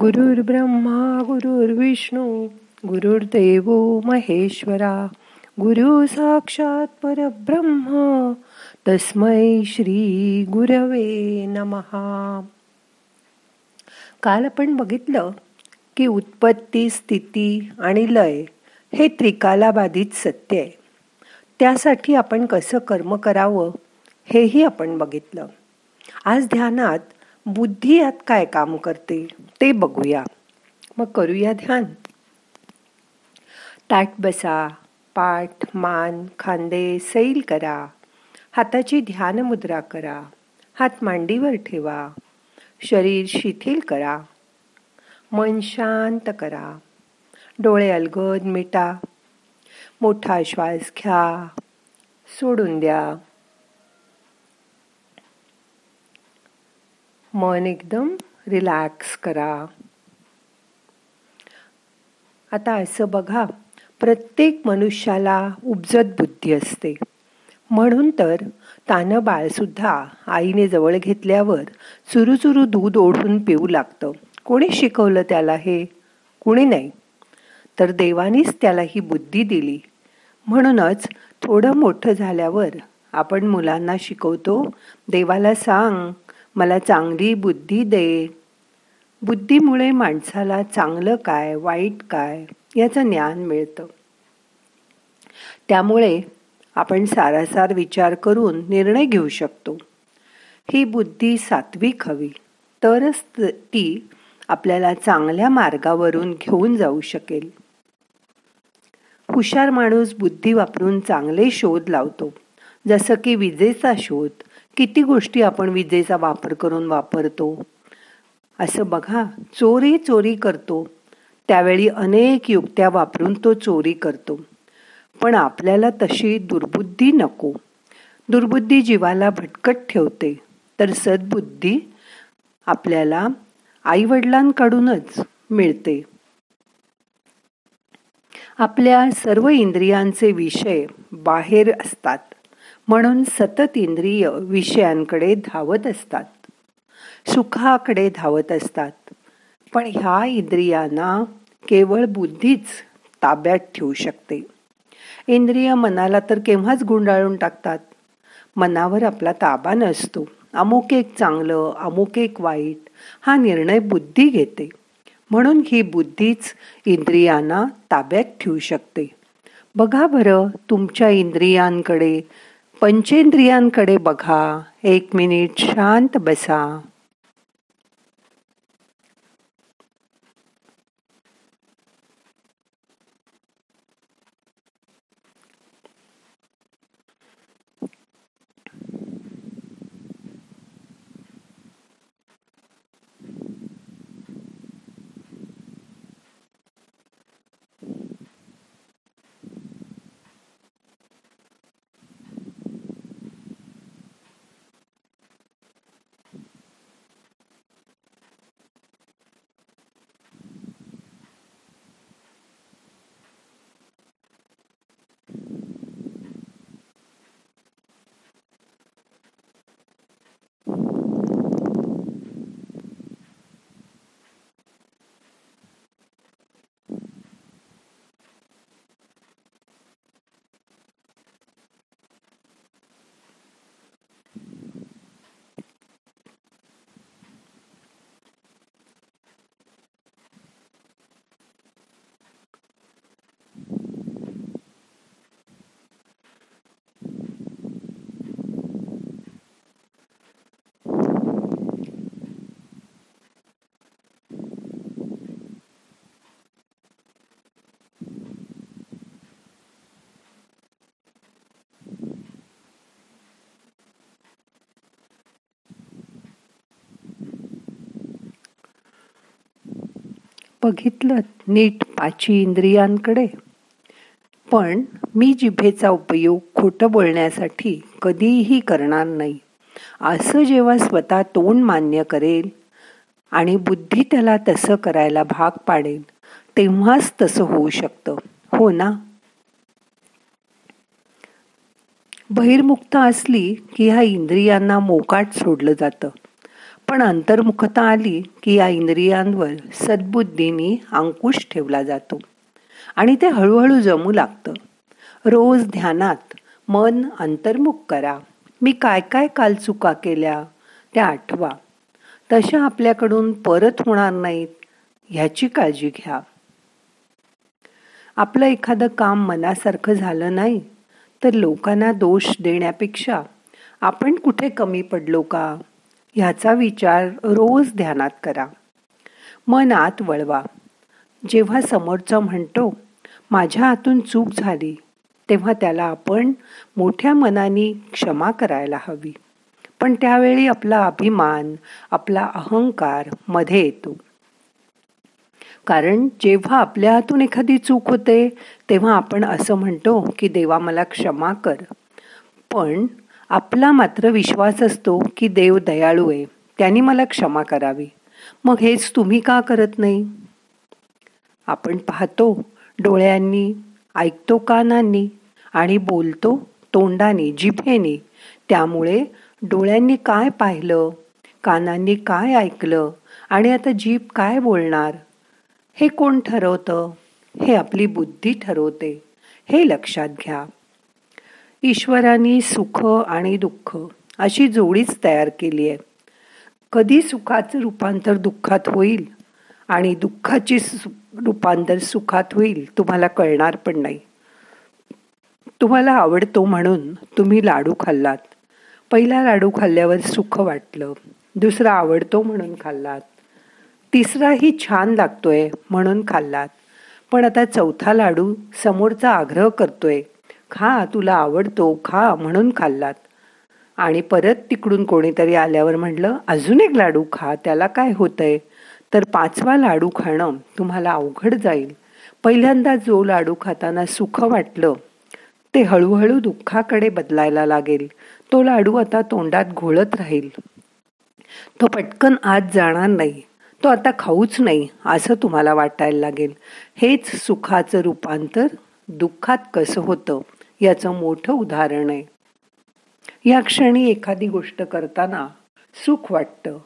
गुरुर् ब्रह्मा गुरुर्विष्णू गुरुर्देव महेश्वरा गुरु साक्षात परब्रह्म तस्मै श्री गुरवे नमहा काल आपण बघितलं की उत्पत्ती स्थिती आणि लय हे त्रिकालाबाधित सत्य आहे. त्यासाठी आपण कसं कर्म करावं हेही आपण बघितलं. आज ध्यानात बुद्धी यात काय काम करते? ते बघूया. मग करूया ध्यान. ताट बसा पाठ मान खांदे सैल करा. हाताची ध्यान मुद्रा करा. हात मांडीवर ठेवा. शरीर शिथिल करा. मन शांत करा. डोळे अलगद मिटा. मोठा श्वास घ्या. सोडून द्या. मन एकदम रिलॅक्स करा. आता असं बघा प्रत्येक मनुष्याला उपजत बुद्धी असते. म्हणून तर तानं बाळसुद्धा आईने जवळ घेतल्यावर चुरूचुरू दूध ओढून पिऊ लागतं. कोणी शिकवलं त्याला हे? कुणी नाही. तर देवानीच त्याला ही बुद्धी दिली. म्हणूनच थोडं मोठं झाल्यावर आपण मुलांना शिकवतो देवाला सांग मला चांगली बुद्धी दे. बुद्धीमुळे माणसाला चांगलं काय वाईट काय याचं ज्ञान मिळतं. त्यामुळे आपण सारासार विचार करून निर्णय घेऊ शकतो. ही बुद्धी सात्विक हवी तरच ती आपल्याला चांगल्या मार्गावरून घेऊन जाऊ शकेल. हुशार माणूस बुद्धी वापरून चांगले शोध लावतो. जसं की विजेचा शोध किती गोष्टी आपण विजेचा वापर करून वापरतो असं बघा चोरी चोरी करतो. त्यावेळी अनेक युक्त्या वापरून तो चोरी करतो. पण आपल्याला तशी दुर्बुद्धी नको. दुर्बुद्धी जीवाला भटकट ठेवते. तर सद्बुद्धी आपल्याला आईवडिलांकडूनच मिळते. आपल्या सर्व इंद्रियांचे विषय बाहेर असतात. म्हणून सतत इंद्रिय विषयांकडे धावत असतात. सुखाकडे धावत असतात. पण ह्या इंद्रियांना केवळ बुद्धीच ताब्यात ठेवू शकते. इंद्रिय मनाला तर केव्हाच गुंडाळून टाकतात? मनावर आपला ताबा नसतो. अमुक एक चांगलं अमुक एक वाईट हा निर्णय बुद्धी घेते. म्हणून ही बुद्धीच इंद्रियांना ताब्यात ठेवू शकते. बघा बरं तुमच्या इंद्रियांकडे पंचेंद्रियांकडे बघा. एक मिनिट शांत बसा. बघितलं नीट पाची इंद्रियांकडे. पण मी जिभेचा उपयोग खोटं बोलण्यासाठी कधीही करणार नाही. असं जेव्हा स्वतः तोंड मान्य करेल आणि बुद्धी त्याला तसं करायला भाग पाडेल तेव्हाच तसं होऊ शकतं. हो ना? बहिर्मुक्त असली की ह्या इंद्रियांना मोकाट सोडलं जातं. पण अंतर्मुखता आली की या इंद्रियांवर सद्बुद्धीनी अंकुश ठेवला जातो. आणि ते हळूहळू जमू लागतं. रोज ध्यानात मन अंतर्मुख करा. मी काय काय काल चुका केल्या त्या आठवा. तशा आपल्याकडून परत होणार नाहीत ह्याची काळजी घ्या. आपलं एखादं काम मनासारखं झालं नाही तर लोकांना दोष देण्यापेक्षा आपण कुठे कमी पडलो का? ह्याचा विचार रोज ध्यानात करा. मनात वळवा. जेव्हा समोरचा म्हणतो माझ्या हातून चूक झाली तेव्हा त्याला आपण मोठ्या मनाने क्षमा करायला हवी. पण त्यावेळी आपला अभिमान आपला अहंकारमध्ये येतो. कारण जेव्हा आपल्या हातून एखादी चूक होते तेव्हा आपण असं म्हणतो की देवा मला क्षमा कर. पण आपला मात्र विश्वास असतो की देव दयाळू आहे. त्यांनी मला क्षमा करावी. मग हेच तुम्ही का करत नाही? आपण पाहतो डोळ्यांनी ऐकतो कानांनी आणि बोलतो तोंडाने जिभेने. त्यामुळे डोळ्यांनी काय पाहिलं कानांनी काय ऐकलं आणि आता जीभ काय बोलणार? हे कोण ठरवतं? हे आपली बुद्धी ठरवते. हे लक्षात घ्या. ईश्वराने सुख आणि दुःख अशी जोडीच तयार केली आहे. कधी सुखाचं रूपांतर दुःखात होईल आणि दुःखाची रूपांतर सुखात होईल तुम्हाला कळणार पण नाही. तुम्हाला आवडतो म्हणून तुम्ही लाडू खाल्लात. पहिला लाडू खाल्ल्यावर सुख वाटलं. दुसरा आवडतो म्हणून खाल्लात. तिसराही छान लागतोय म्हणून खाल्लात. पण आता चौथा लाडू समोरचा आग्रह करतोय. खा तुला आवडतो खा म्हणून खाल्लात. आणि परत तिकडून कोणीतरी आल्यावर म्हटलं अजून एक लाडू खा त्याला काय होतंय? तर पाचवा लाडू खाणं तुम्हाला अवघड जाईल. पहिल्यांदा जो लाडू खाताना सुख वाटलं ते हळूहळू दुःखाकडे बदलायला लागेल. तो लाडू आता तोंडात घोळत राहील. तो पटकन आत जाणार नाही. तो आता खाऊच नाही असं तुम्हाला वाटायला लागेल. हेच सुखाचं रूपांतर दुःखात कसं होतं? याचं मोठं उदाहरण आहे. या क्षणी एखादी गोष्ट करताना सुख वाटतं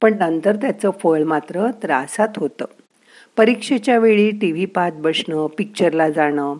पण नंतर त्याचं फळ मात्र त्रासात होतं. परीक्षेच्या वेळी टी व्ही पाहत बसणं पिक्चरला जाणं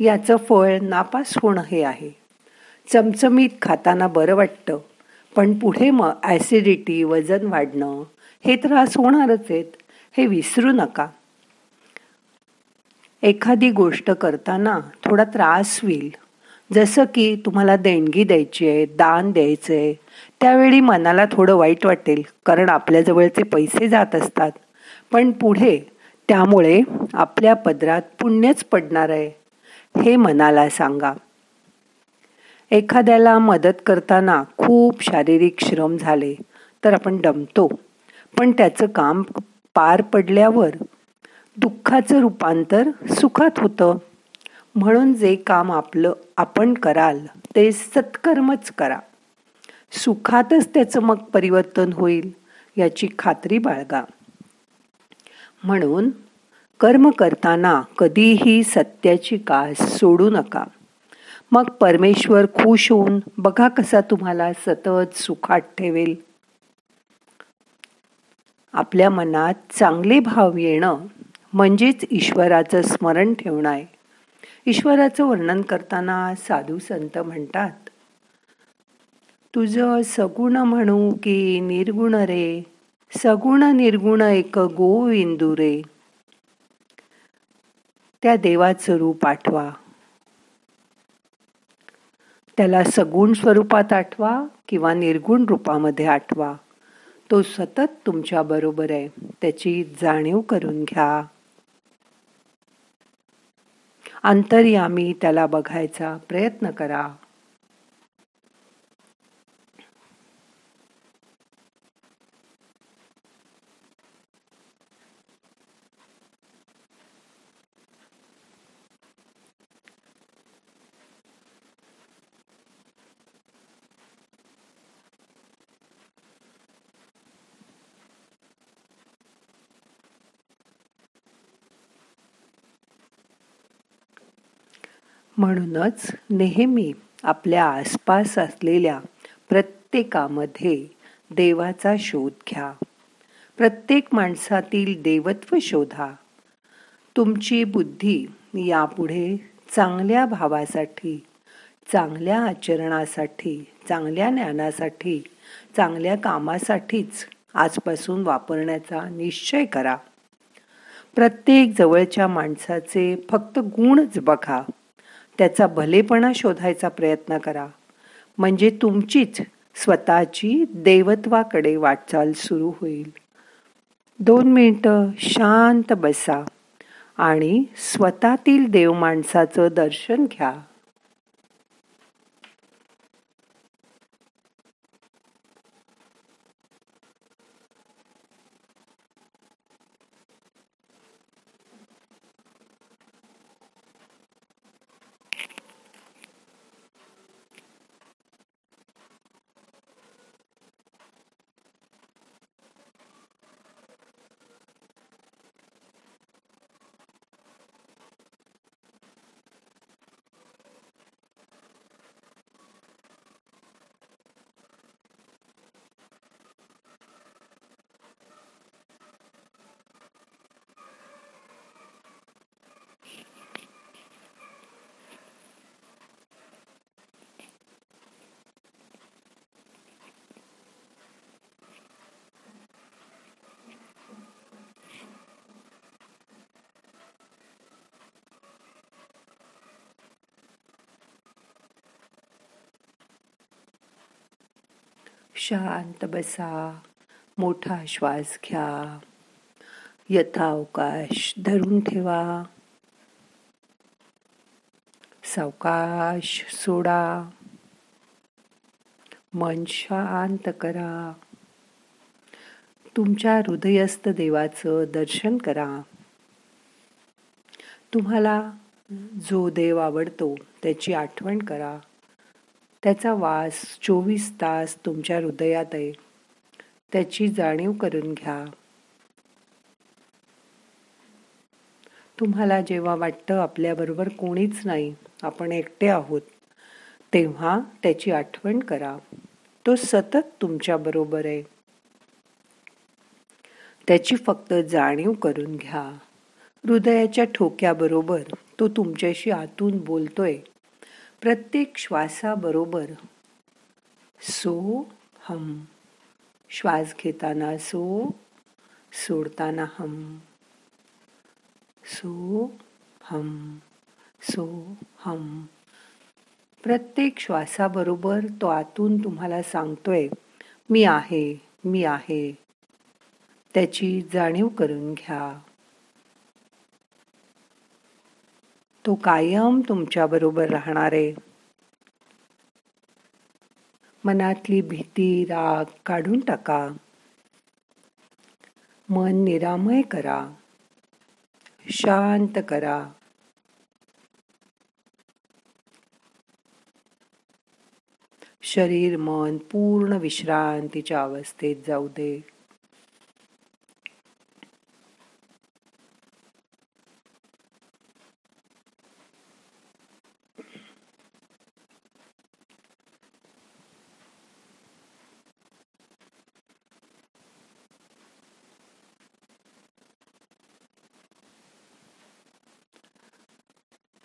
याचं फळ नापास होणं हे आहे. चमचमीत खाताना बरं वाटतं पण पुढे मग ॲसिडिटी वजन वाढणं हे त्रास होणारच आहेत हे विसरू नका. एखादी गोष्ट करताना थोडा त्रास होईल. जसं की तुम्हाला देणगी द्यायची आहे दान द्यायचं आहे त्यावेळी मनाला थोडं वाईट वाटेल कारण आपल्याजवळचे पैसे जात असतात. पण पुढे त्यामुळे आपल्या पदरात पुण्यच पडणार आहे हे मनाला सांगा. एखाद्याला मदत करताना खूप शारीरिक श्रम झाले तर आपण दमतो. पण त्याचं काम पार पडल्यावर दुःखाचं रूपांतर सुखात होतं. म्हणून जे काम आपलं आपण कराल ते सत्कर्मच करा. सुखातच त्याचं मग परिवर्तन होईल याची खात्री बाळगा. म्हणून कर्म करताना कधीही सत्याची कास सोडू नका. मग परमेश्वर खुश होऊन बघा कसा तुम्हाला सतत सुखात ठेवेल. आपल्या मनात चांगले भाव येणं म्हणजेच ईश्वराचं स्मरण ठेवणं आहे ईश्वराचं वर्णन करताना साधू संत म्हणतात तुझं सगुण म्हणू की निर्गुण रे सगुण निर्गुण एक गोविंदू रे. त्या देवाचं रूप आठवा त्याला सगुण स्वरूपात आठवा किंवा निर्गुण रूपामध्ये आठवा. तो सतत तुमच्या बरोबर आहे. त्याची जाणीव करून घ्या. अंतर्यामी त्याला बघायचा प्रयत्न करा. म्हणूनच नेहमी आपल्या आसपास असलेल्या प्रत्येकामध्ये देवाचा शोध घ्या. प्रत्येक माणसातील देवत्व शोधा. तुमची बुद्धी यापुढे चांगल्या भावासाठी चांगल्या आचरणासाठी चांगल्या ज्ञानासाठी चांगल्या कामासाठीच आजपासून वापरण्याचा निश्चय करा. प्रत्येक जवळच्या माणसाचे फक्त गुणच बघा. त्याचा भलेपणा शोधायचा प्रयत्न करा. म्हणजे तुमचीच स्वतःची देवत्वाकडे वाटचाल सुरू होईल. दोन मिनटं शांत बसा आणि स्वतःतील देव माणसाचं दर्शन घ्या. शांत बसा मोठा श्वास घ्या. यथावकाश धरून ठेवा. सावकाश सोडा. मन शांत करा. तुमच्या हृदयस्थ देवाचं दर्शन करा. तुम्हाला जो देव आवडतो त्याची आठवण करा. त्याचा वास चोवीस तास तुमच्या हृदयात आहे. त्याची जाणीव करून घ्या. तुम्हाला जेव्हा वाटतं आपल्याबरोबर कोणीच नाही आपण एकटे आहोत तेव्हा त्याची आठवण करा. तो सतत तुमच्या बरोबर आहे. त्याची फक्त जाणीव करून घ्या. हृदयाच्या ठोक्याबरोबर तो तुमच्याशी आतून बोलतोय. प्रत्येक श्वासाबरोबर सो हम. श्वास घेताना सो सोडताना हम. सो हम सो हम. प्रत्येक श्वासाबरोबर तो आतून तुम्हाला सांगतोय मी आहे मी आहे. त्याची जाणीव करून घ्या. तो कायम तुमच्या बरोबर राहणार आहे. मनातली भीती राग काढून टाका. मन निरामय करा. शांत करा. शरीर मन पूर्ण विश्रांतीच्या अवस्थेत जाऊ दे.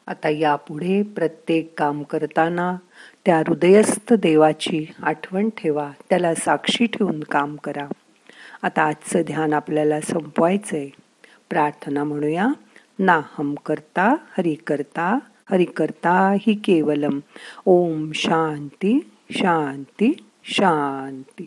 आता यापुढे प्रत्येक काम करताना त्या हृदयस्थ देवाची आठवण ठेवा. त्याला साक्षी ठेवून काम करा. आता आजचं ध्यान आपल्याला संपवायचं आहे प्रार्थना म्हणूया. ना हम करता हरि करता हरि करता ही केवलम. ओम शांती शांती शांती.